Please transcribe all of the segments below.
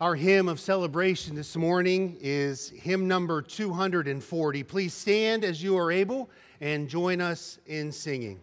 Our hymn of celebration this morning is hymn number 240. Please stand as you are able and join us in singing.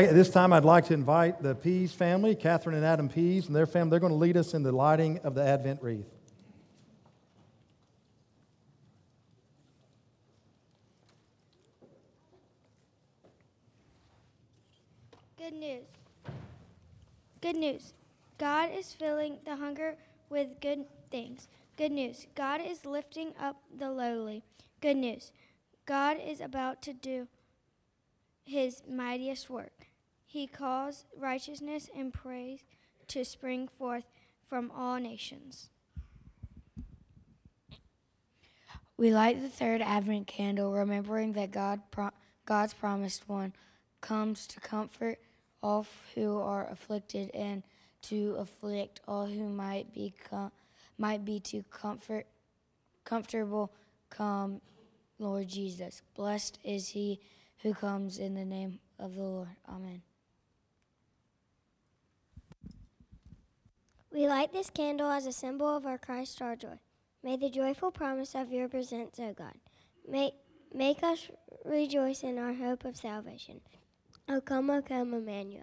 Like at this time, I'd like to invite the Pease family, Catherine and Adam Pease, and their family. They're going to lead us in the lighting of the Advent wreath. Good news. Good news. God is filling the hunger with good things. Good news. God is lifting up the lowly. Good news. God is about to do his mightiest work. He calls righteousness and praise to spring forth from all nations. We light the third Advent candle, remembering that God, pro- God's promised one, comes to comfort all who are afflicted and to afflict all who might be com- might be comfort comfortable. Come, Lord Jesus. Blessed is he who comes in the name of the Lord. Amen. We light this candle as a symbol of our Christ our joy. May the joyful promise of your presence, O God, make, make us rejoice in our hope of salvation. O come, O come, Emmanuel.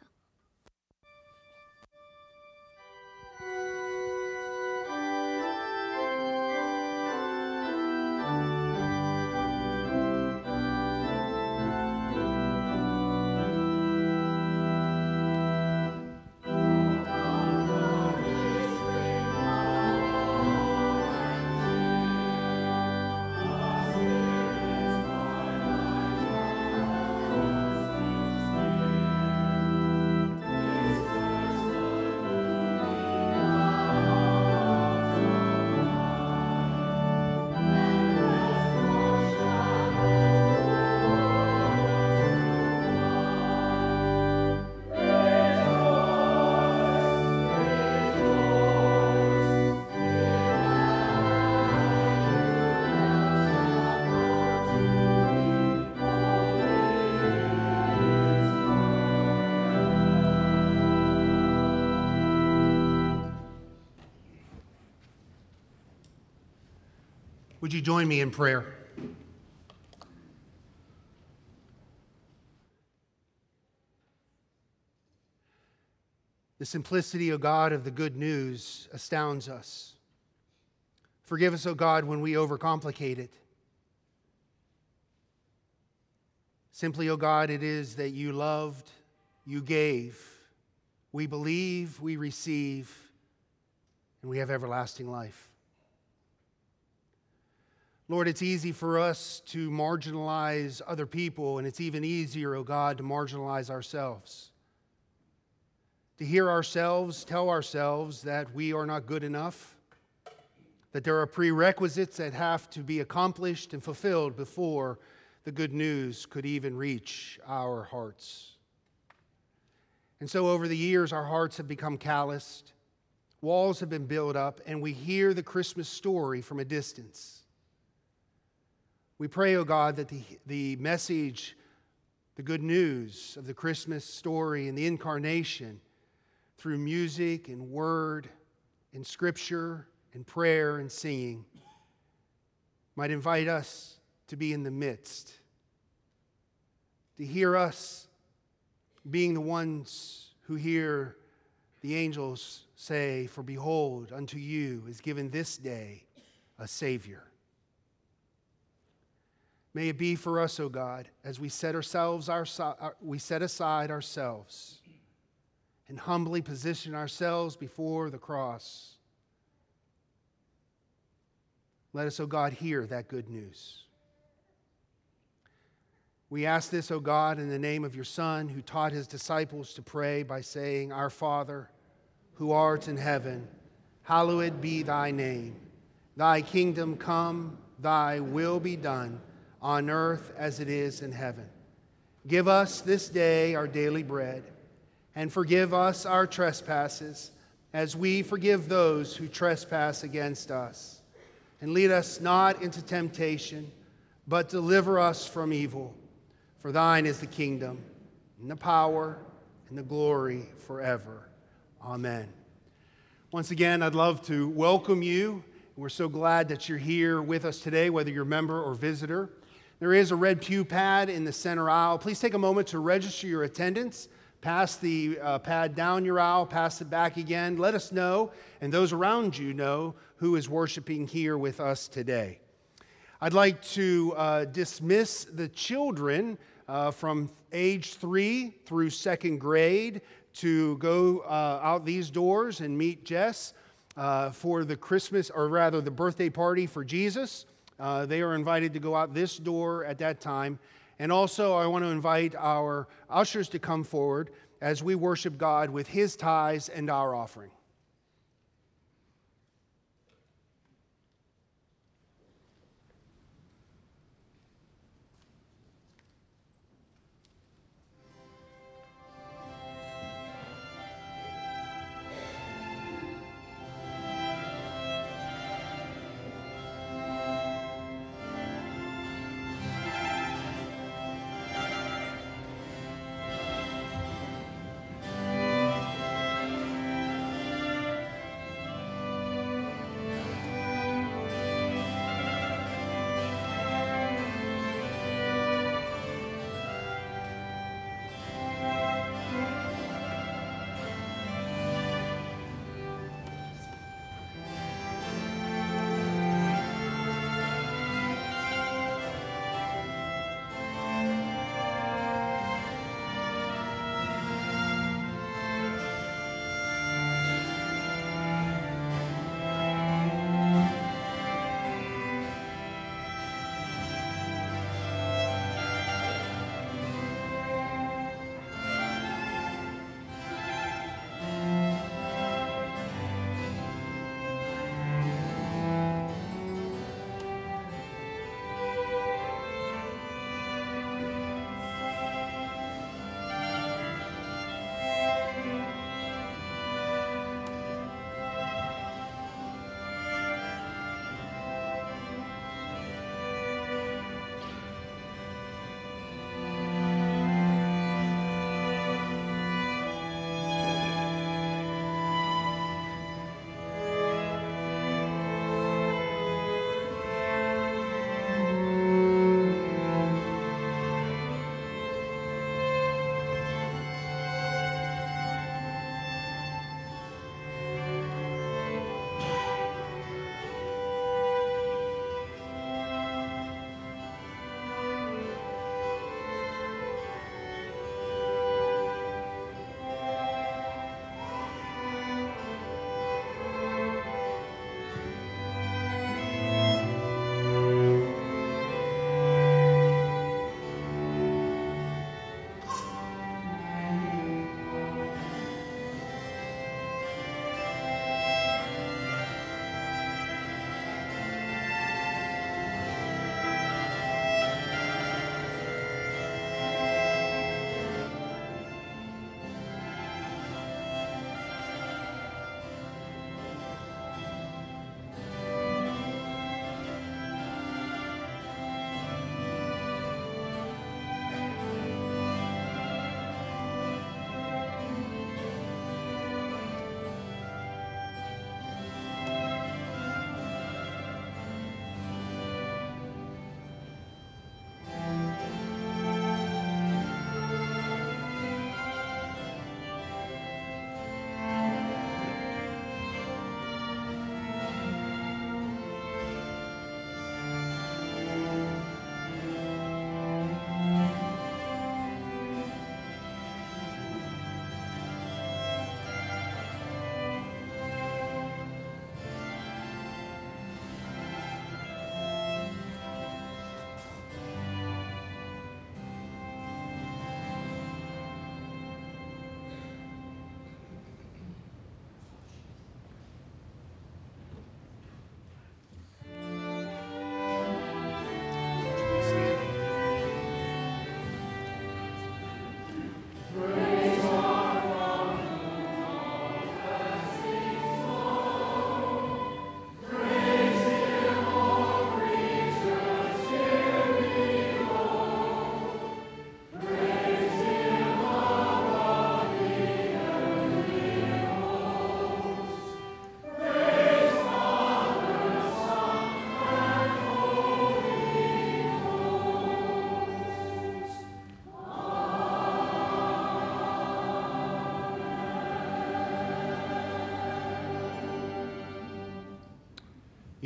Would you join me in prayer? The simplicity, O God, of the good news astounds us. Forgive us, O God, when we overcomplicate it. Simply, O God, it is that you loved, you gave, we believe, we receive, and we have everlasting life. Lord, it's easy for us to marginalize other people, and it's even easier, O God, to marginalize ourselves. To hear ourselves tell ourselves that we are not good enough, that there are prerequisites that have to be accomplished and fulfilled before the good news could even reach our hearts. And so, over the years, our hearts have become calloused, walls have been built up, and we hear the Christmas story from a distance. We pray, O oh God, that the, the message, the good news of the Christmas story and the incarnation through music and word and scripture and prayer and singing might invite us to be in the midst, to hear us being the ones who hear the angels say, For behold, unto you is given this day a Savior. May it be for us, O God, as we set ourselves our, we set aside ourselves and humbly position ourselves before the cross. Let us, O God, hear that good news. We ask this, O God, in the name of your Son, who taught his disciples to pray by saying, Our Father, who art in heaven, hallowed be thy name. Thy kingdom come, thy will be done, on earth as it is in heaven. Give us this day our daily bread and forgive us our trespasses as we forgive those who trespass against us. And lead us not into temptation, but deliver us from evil. For thine is the kingdom, and the power, and the glory forever. Amen. Once again, I'd love to welcome you. We're so glad that you're here with us today, whether you're a member or visitor. There is a red pew pad in the center aisle. Please take a moment to register your attendance Pass the uh, pad down your aisle, pass it back again. Let us know, and those around you know, who is worshiping here with us today. I'd like to uh, dismiss the children uh, from age three through second grade to go uh, out these doors and meet Jess uh, for the Christmas, or rather the birthday party for Jesus. Uh, they are invited to go out this door at that time. And also, I want to invite our ushers to come forward as we worship God with his tithes and our offering.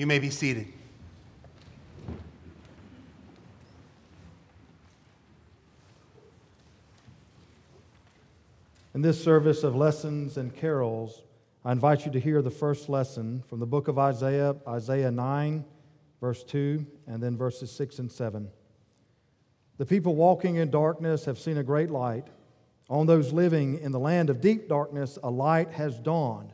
You may be seated. In this service of lessons and carols, I invite you to hear the first lesson from the book of Isaiah, Isaiah 9, verse 2, and then verses 6 and 7. The people walking in darkness have seen a great light. On those living in the land of deep darkness, a light has dawned.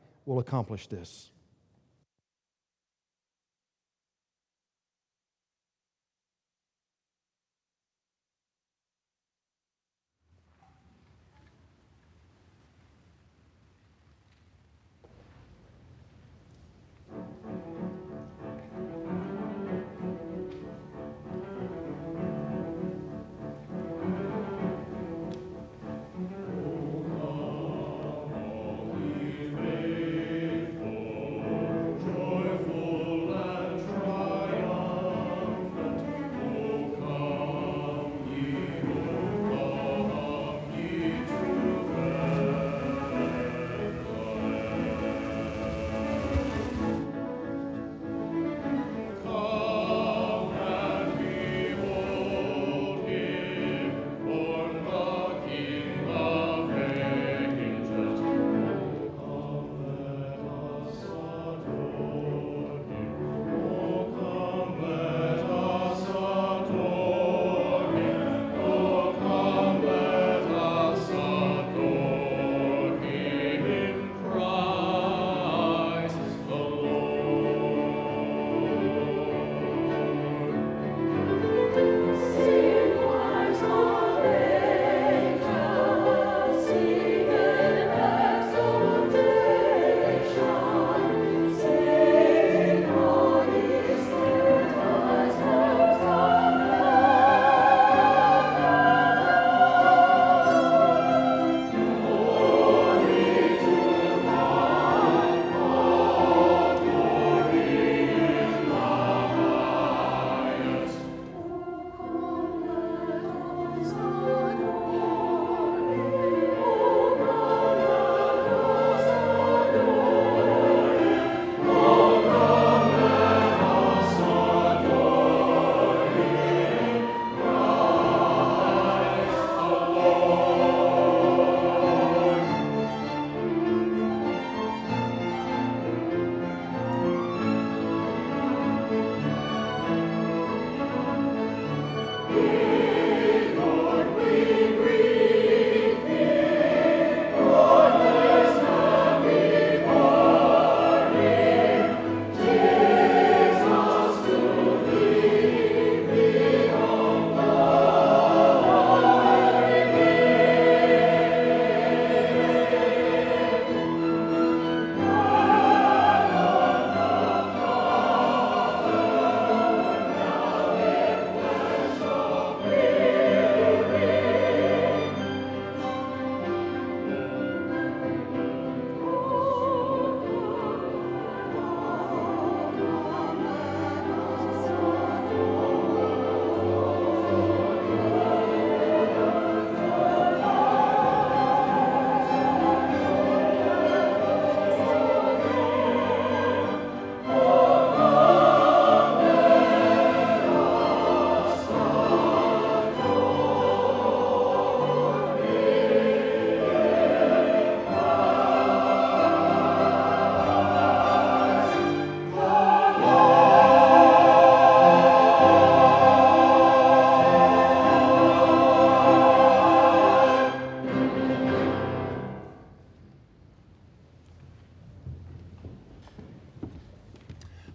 will accomplish this.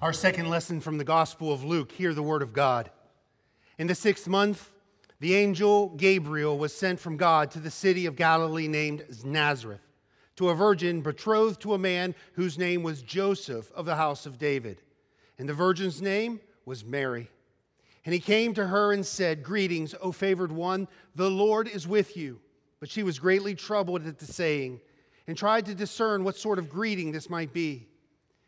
Our second lesson from the Gospel of Luke hear the word of God. In the sixth month, the angel Gabriel was sent from God to the city of Galilee named Nazareth to a virgin betrothed to a man whose name was Joseph of the house of David. and the virgin's name was Mary. And he came to her and said, Greetings, O favored one, the Lord is with you. But she was greatly troubled at the saying and tried to discern what sort of greeting this might be.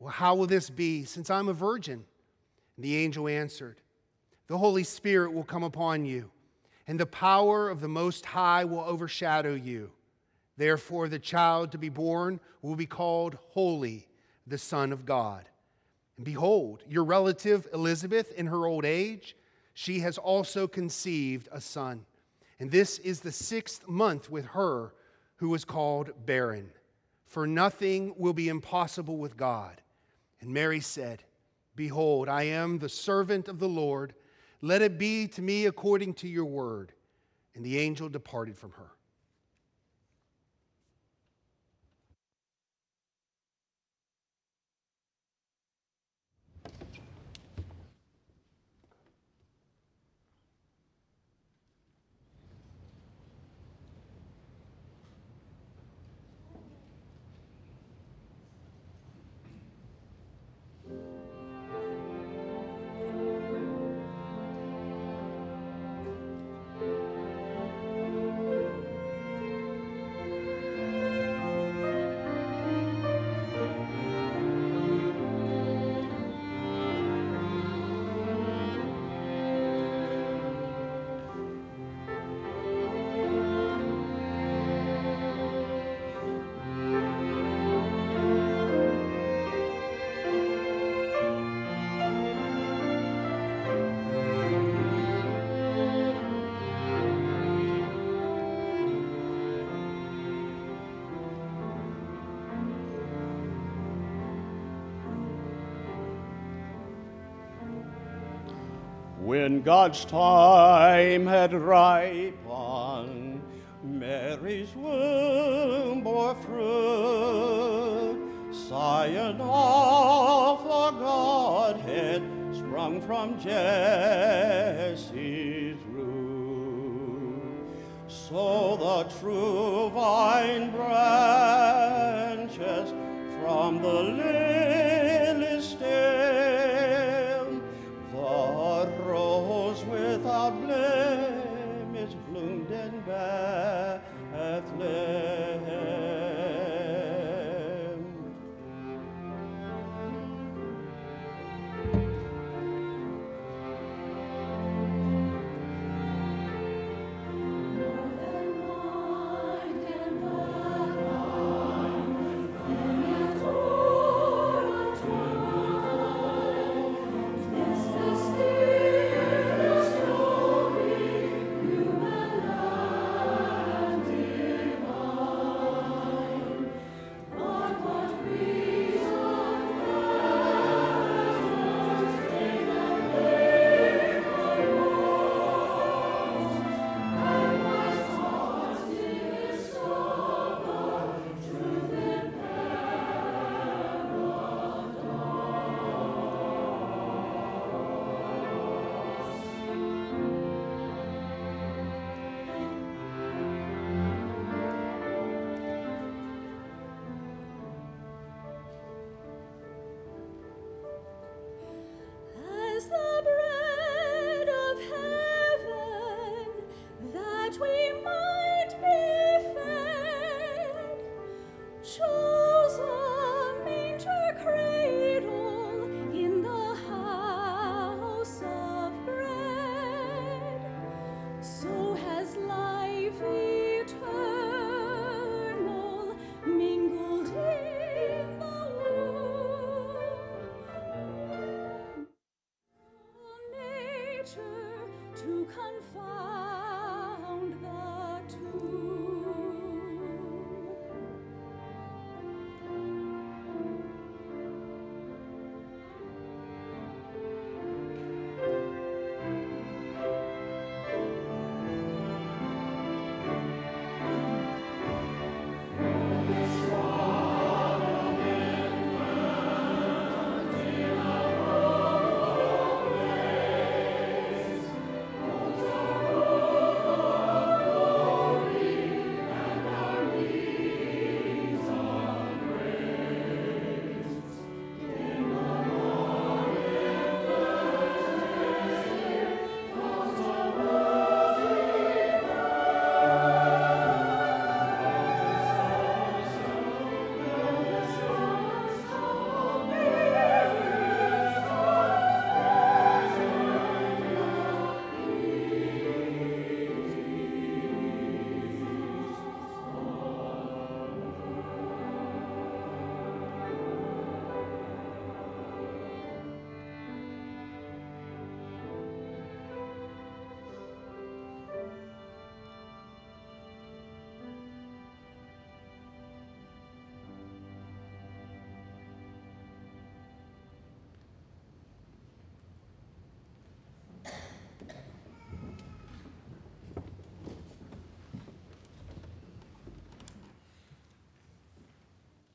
Well, how will this be, since I'm a virgin? And the angel answered, The Holy Spirit will come upon you, and the power of the Most High will overshadow you. Therefore, the child to be born will be called Holy, the Son of God. And behold, your relative Elizabeth, in her old age, she has also conceived a son. And this is the sixth month with her who was called barren. For nothing will be impossible with God. And Mary said, Behold, I am the servant of the Lord. Let it be to me according to your word. And the angel departed from her. When God's time had ripened, Mary's womb bore fruit. Scion of the Godhead sprung from Jesse's root. So the true vine branches from the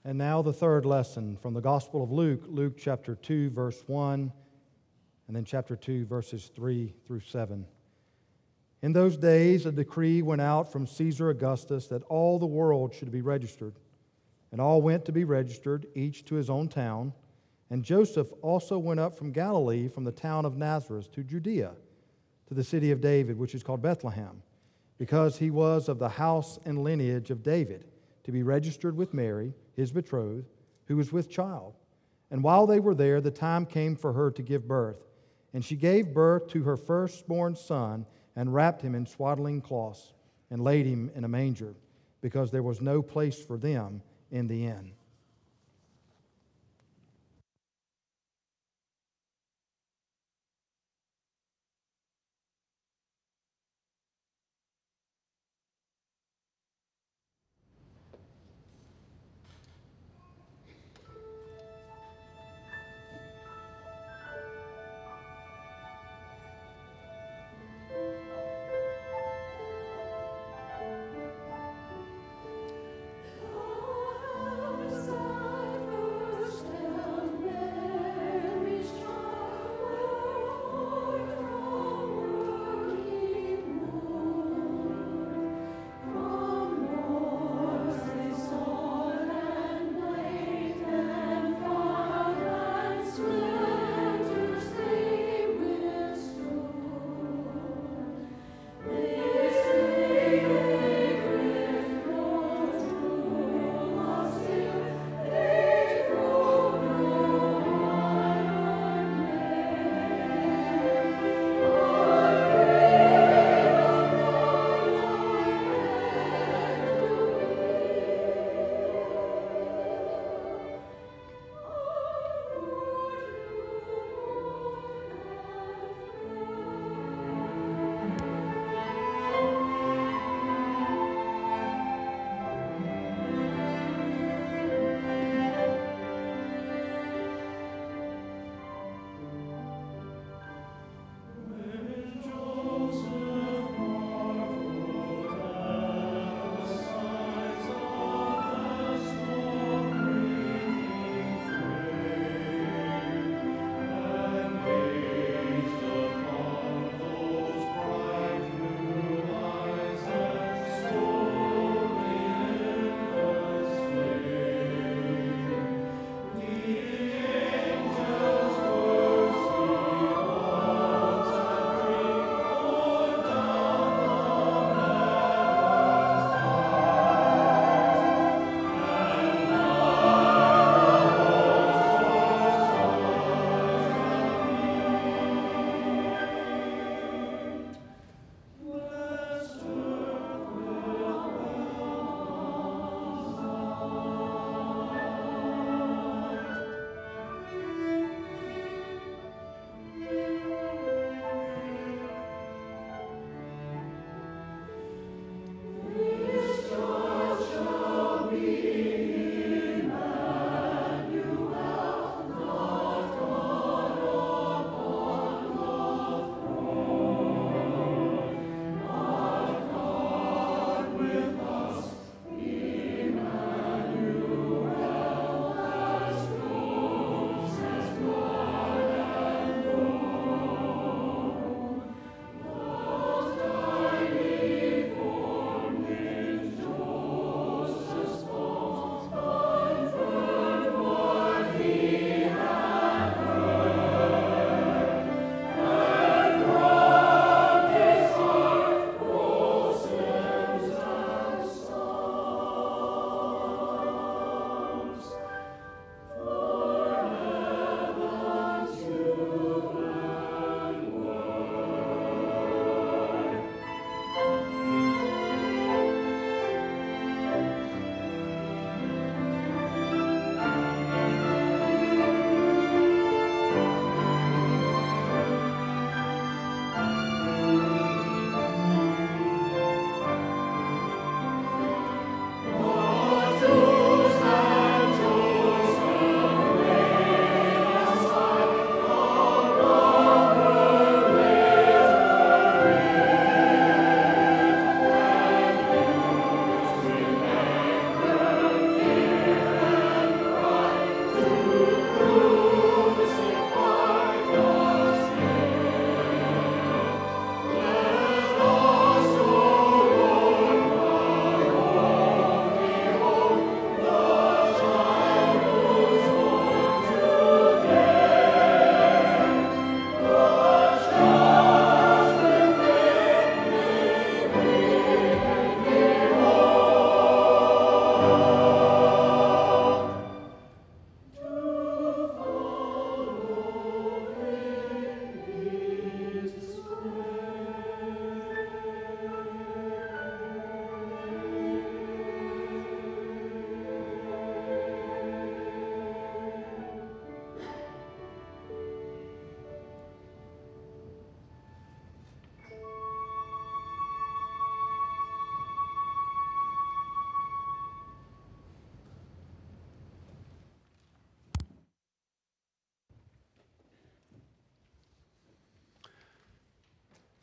And now the third lesson from the Gospel of Luke, Luke chapter 2, verse 1, and then chapter 2, verses 3 through 7. In those days, a decree went out from Caesar Augustus that all the world should be registered. And all went to be registered, each to his own town. And Joseph also went up from Galilee, from the town of Nazareth, to Judea, to the city of David, which is called Bethlehem, because he was of the house and lineage of David, to be registered with Mary, his betrothed, who was with child. And while they were there, the time came for her to give birth. And she gave birth to her firstborn son, and wrapped him in swaddling cloths, and laid him in a manger, because there was no place for them in the inn.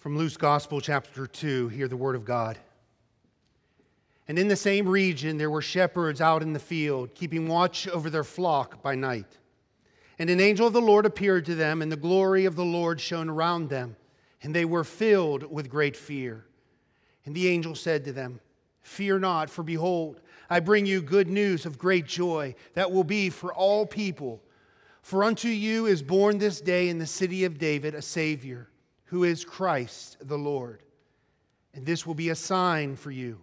From Luke's Gospel, chapter 2, hear the word of God. And in the same region, there were shepherds out in the field, keeping watch over their flock by night. And an angel of the Lord appeared to them, and the glory of the Lord shone around them, and they were filled with great fear. And the angel said to them, Fear not, for behold, I bring you good news of great joy that will be for all people. For unto you is born this day in the city of David a Savior, who is Christ the Lord. And this will be a sign for you.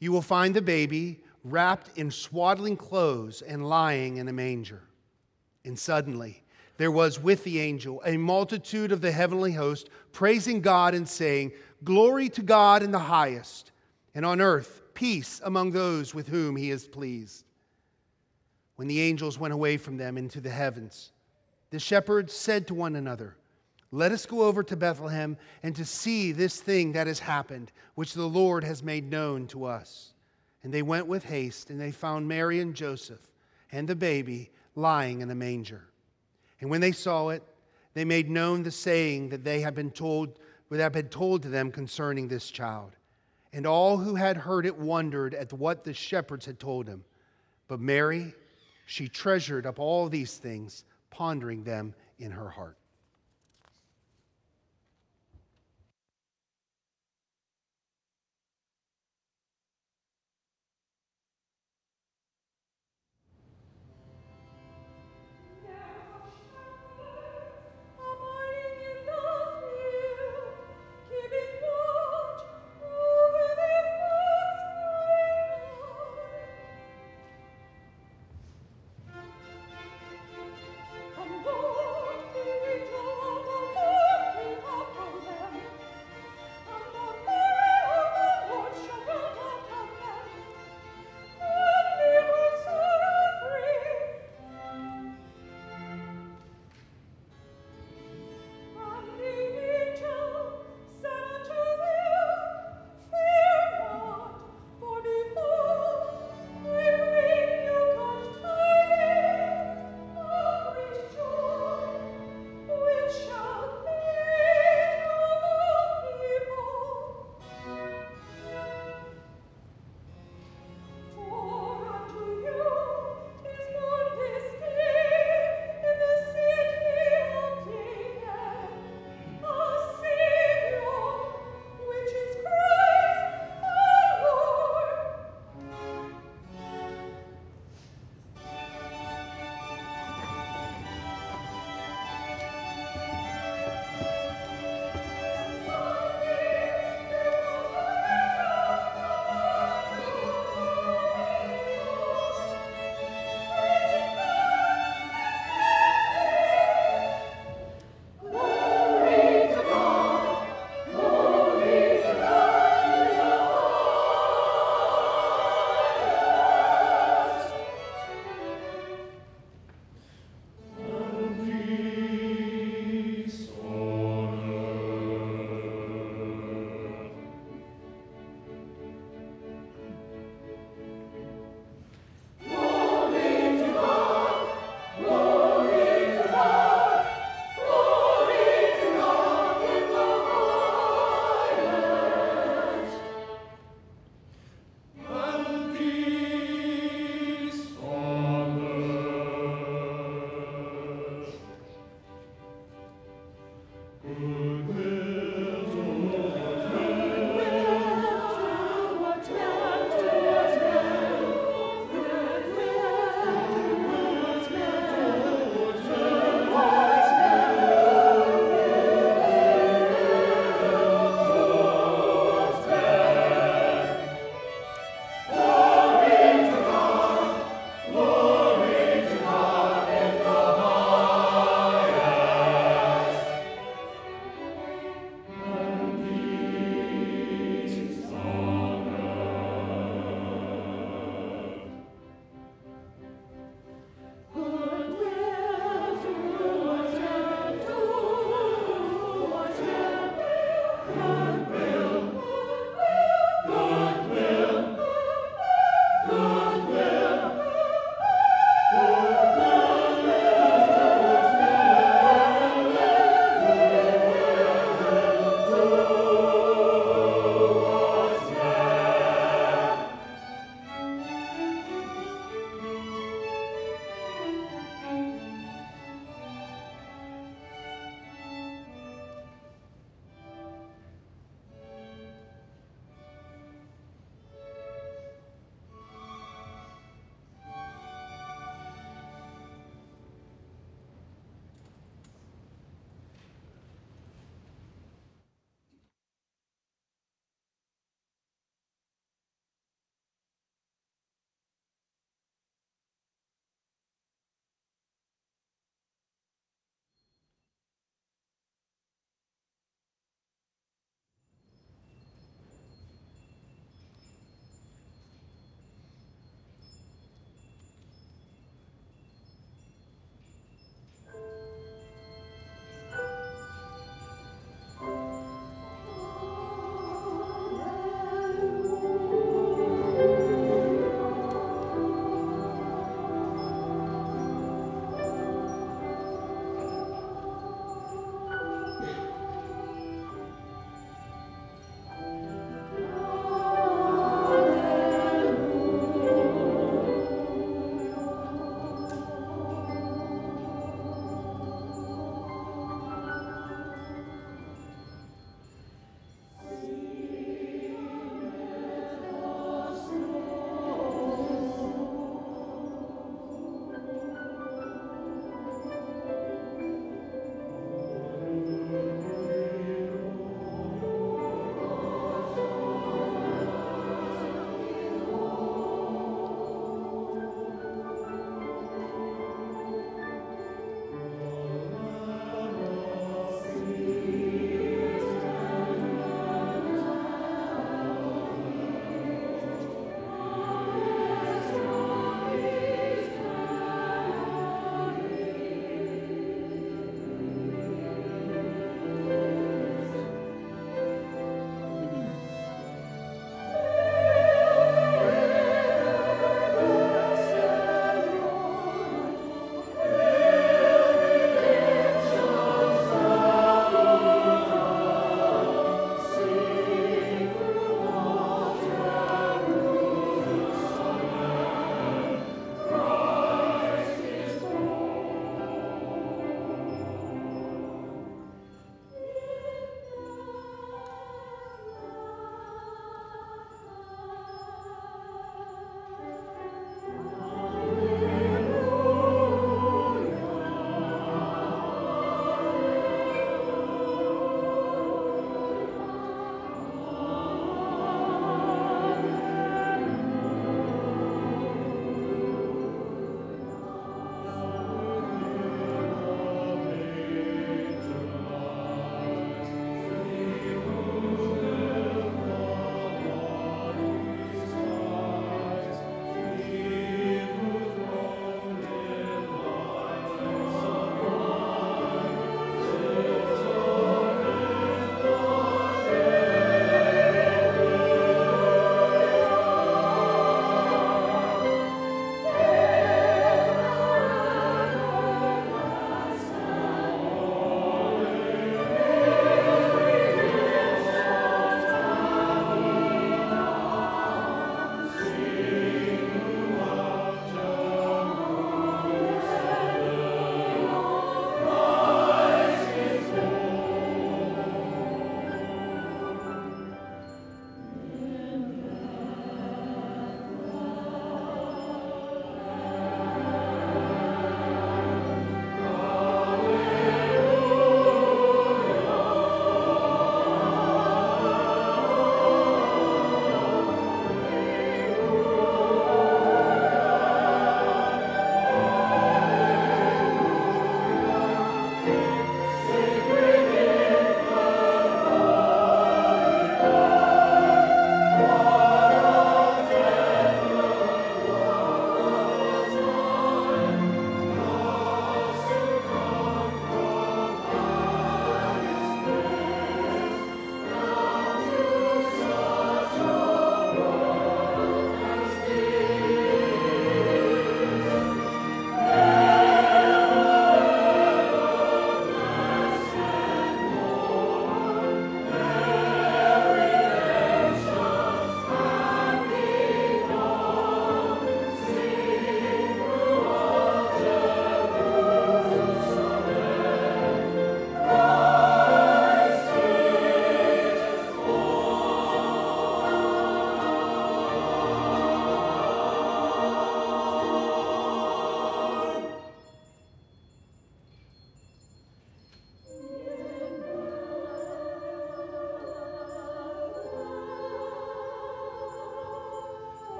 You will find the baby wrapped in swaddling clothes and lying in a manger. And suddenly there was with the angel a multitude of the heavenly host praising God and saying, Glory to God in the highest, and on earth peace among those with whom he is pleased. When the angels went away from them into the heavens, the shepherds said to one another, Let us go over to Bethlehem and to see this thing that has happened, which the Lord has made known to us. And they went with haste, and they found Mary and Joseph and the baby lying in a manger. And when they saw it, they made known the saying that they had been told, that had been told to them concerning this child. And all who had heard it wondered at what the shepherds had told them. But Mary, she treasured up all these things, pondering them in her heart. Mm-hmm.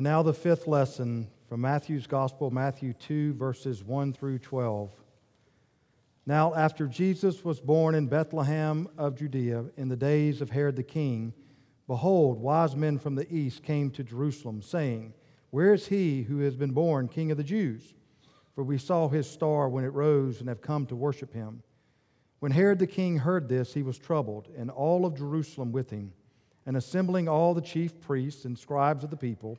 And now the fifth lesson from Matthew's Gospel, Matthew 2, verses 1 through 12. Now, after Jesus was born in Bethlehem of Judea in the days of Herod the king, behold, wise men from the east came to Jerusalem, saying, Where is he who has been born king of the Jews? For we saw his star when it rose and have come to worship him. When Herod the king heard this, he was troubled, and all of Jerusalem with him. And assembling all the chief priests and scribes of the people,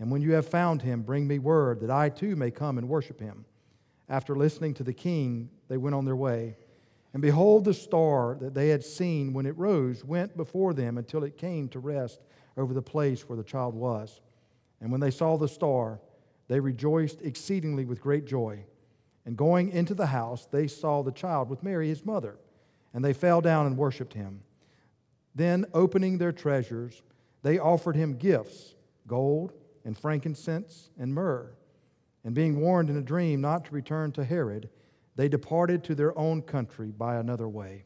And when you have found him, bring me word that I too may come and worship him. After listening to the king, they went on their way. And behold, the star that they had seen when it rose went before them until it came to rest over the place where the child was. And when they saw the star, they rejoiced exceedingly with great joy. And going into the house, they saw the child with Mary, his mother, and they fell down and worshiped him. Then, opening their treasures, they offered him gifts gold and frankincense and myrrh. And being warned in a dream not to return to Herod, they departed to their own country by another way.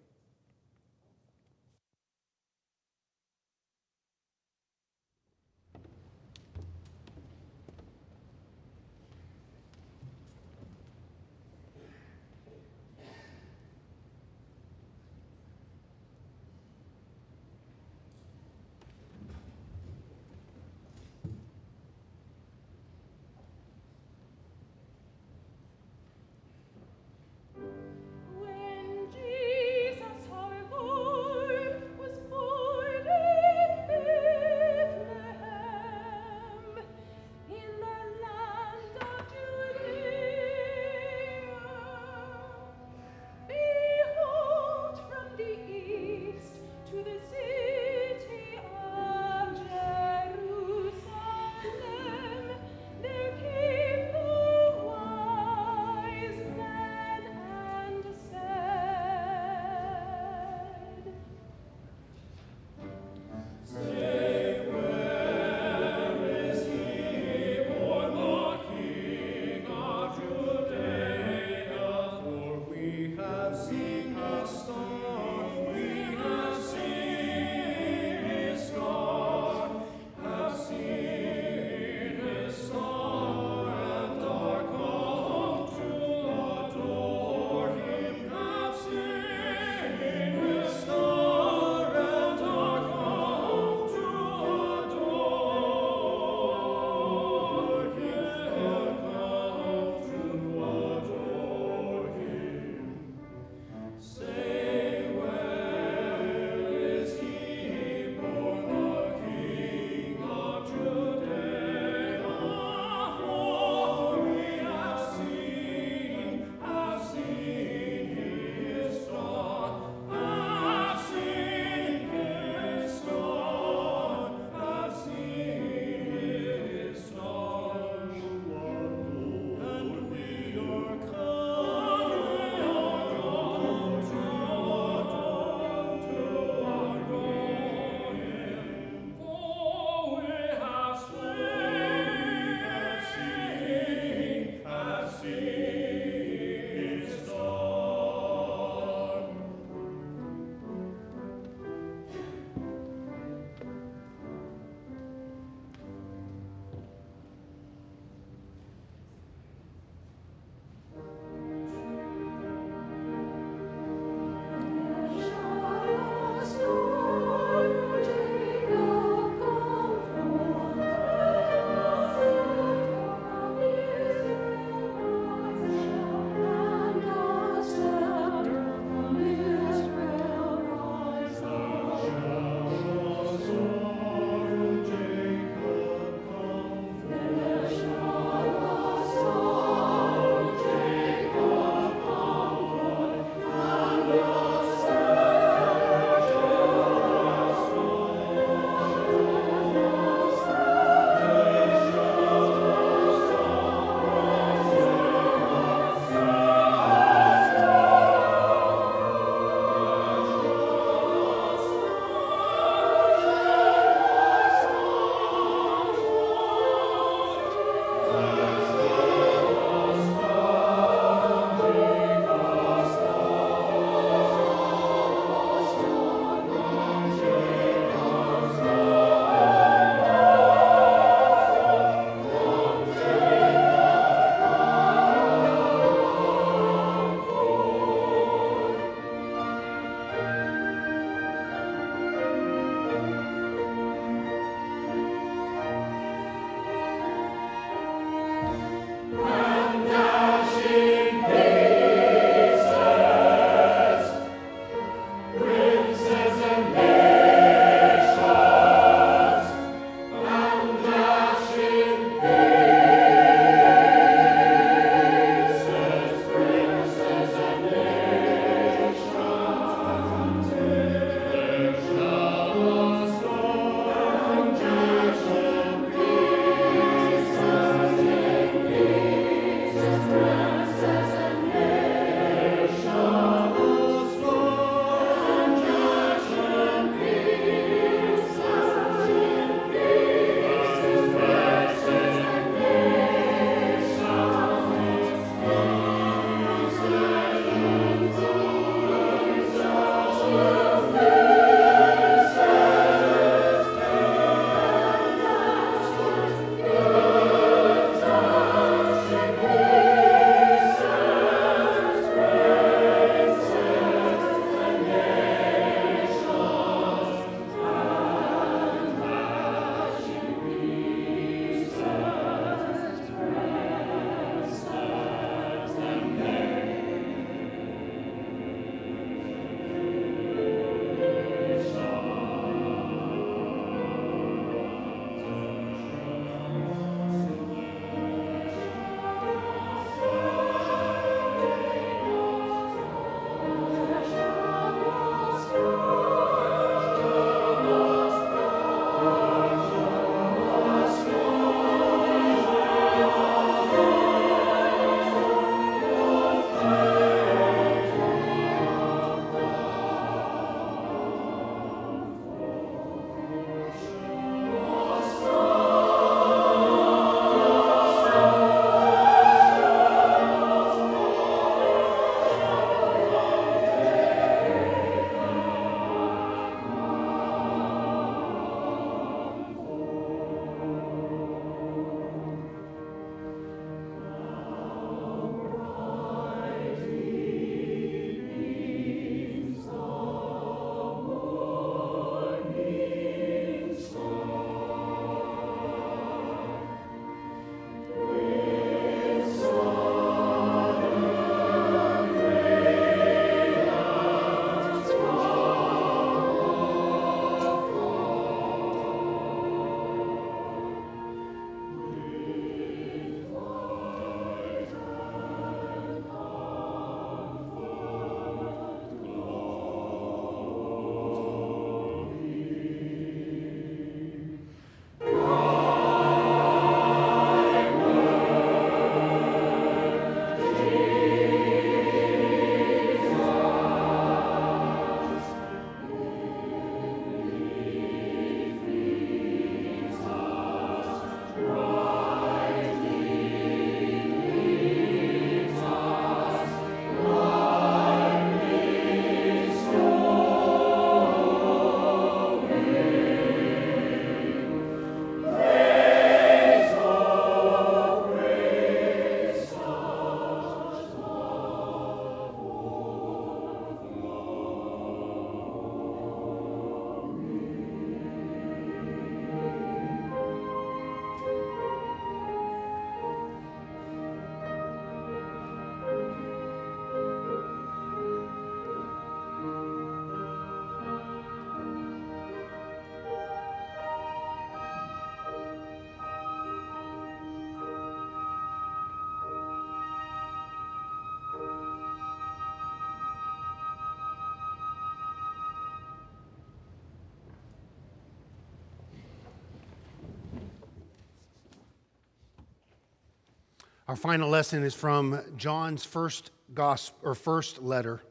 Our final lesson is from John's first gospel or first letter.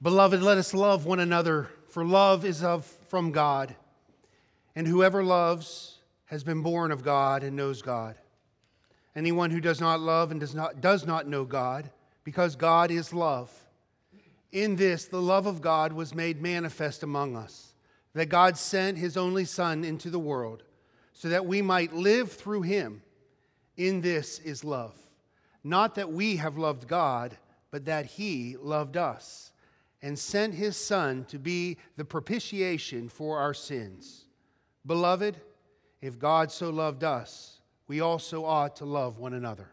Beloved, let us love one another, for love is of from God. And whoever loves has been born of God and knows God. Anyone who does not love and does not, does not know God, because God is love. In this, the love of God was made manifest among us, that God sent his only Son into the world, so that we might live through him. In this is love. Not that we have loved God, but that he loved us and sent his Son to be the propitiation for our sins. Beloved, if God so loved us, we also ought to love one another.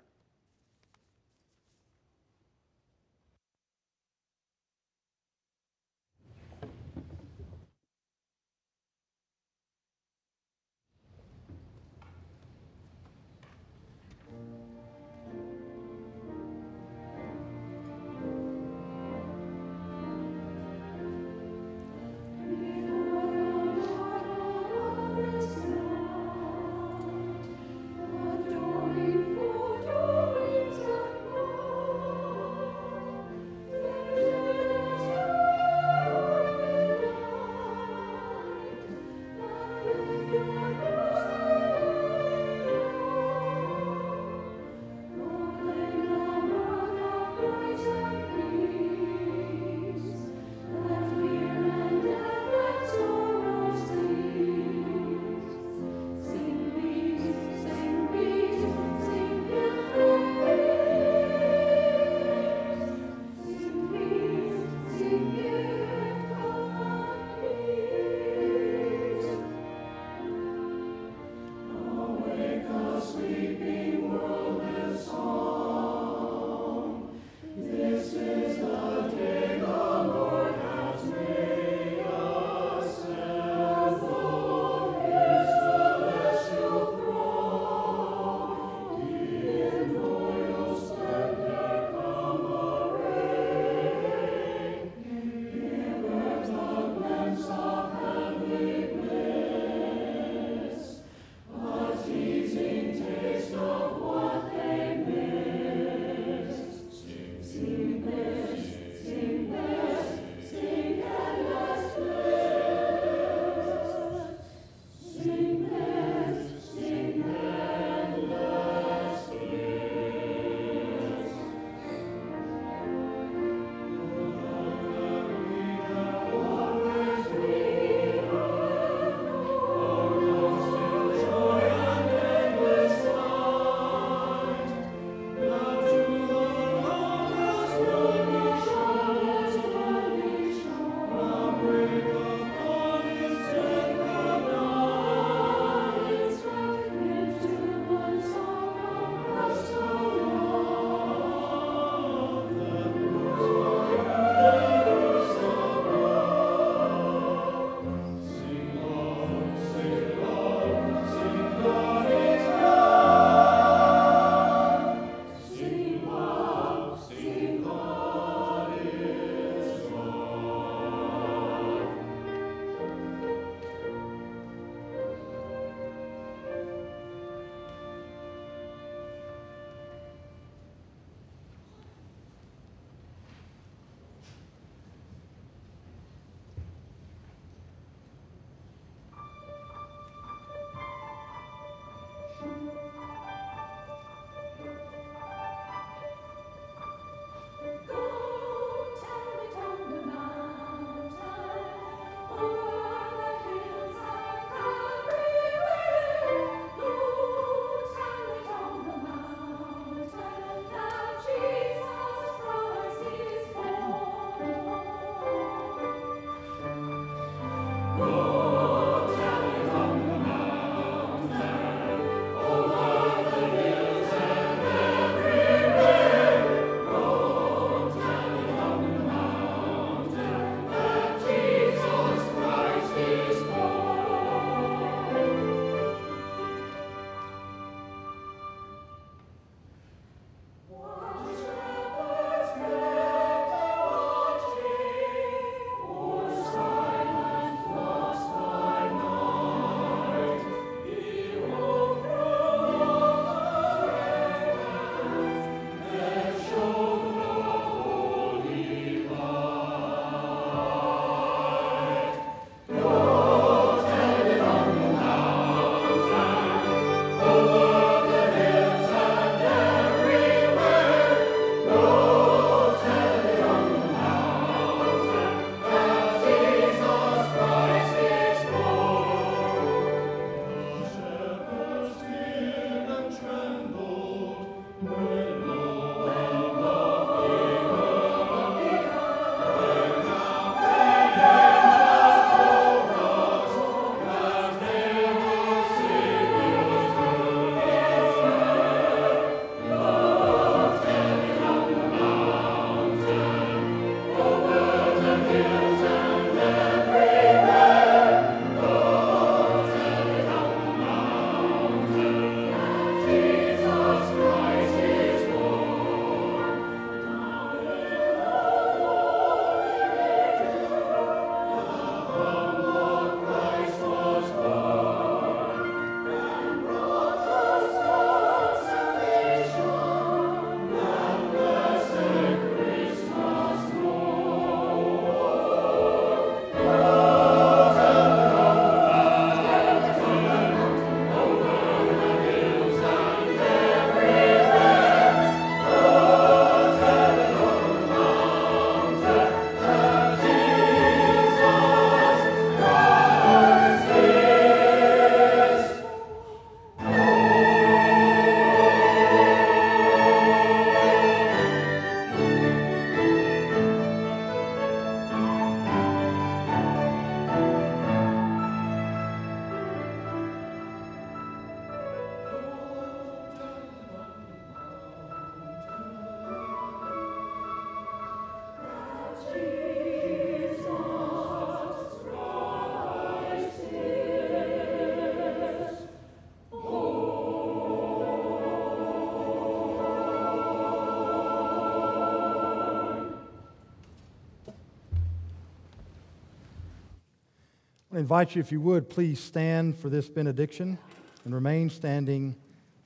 I invite you, if you would, please stand for this benediction and remain standing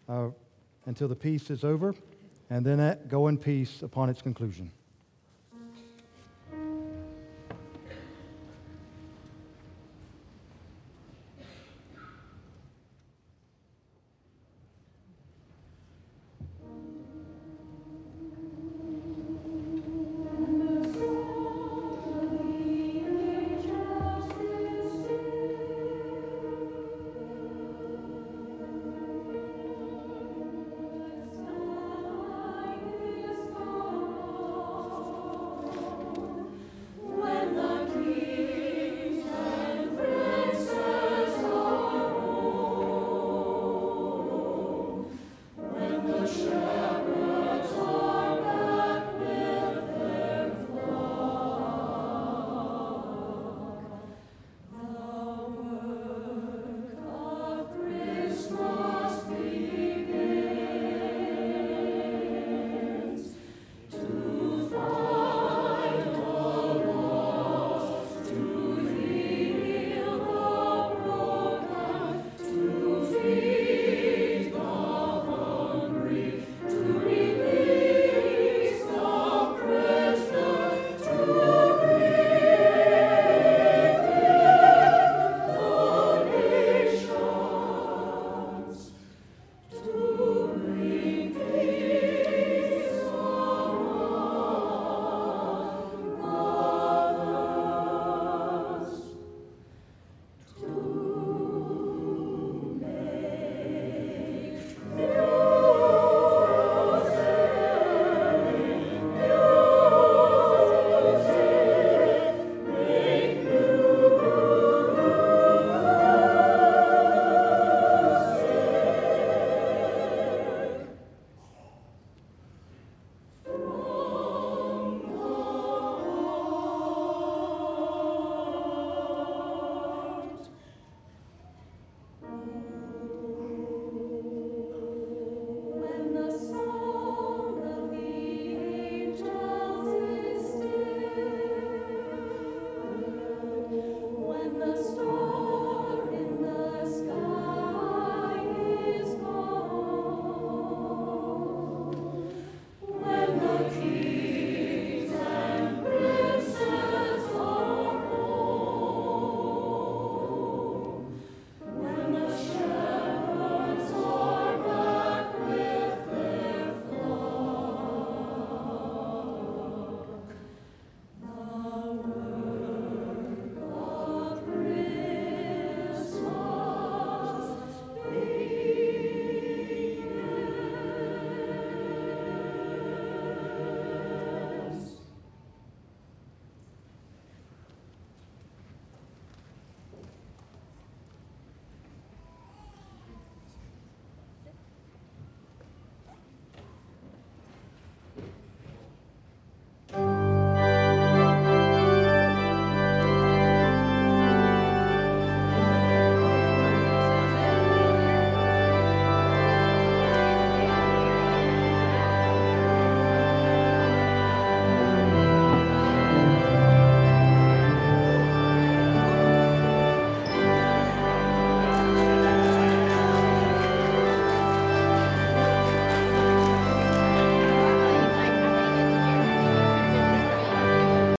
uh, until the peace is over, and then uh, go in peace upon its conclusion.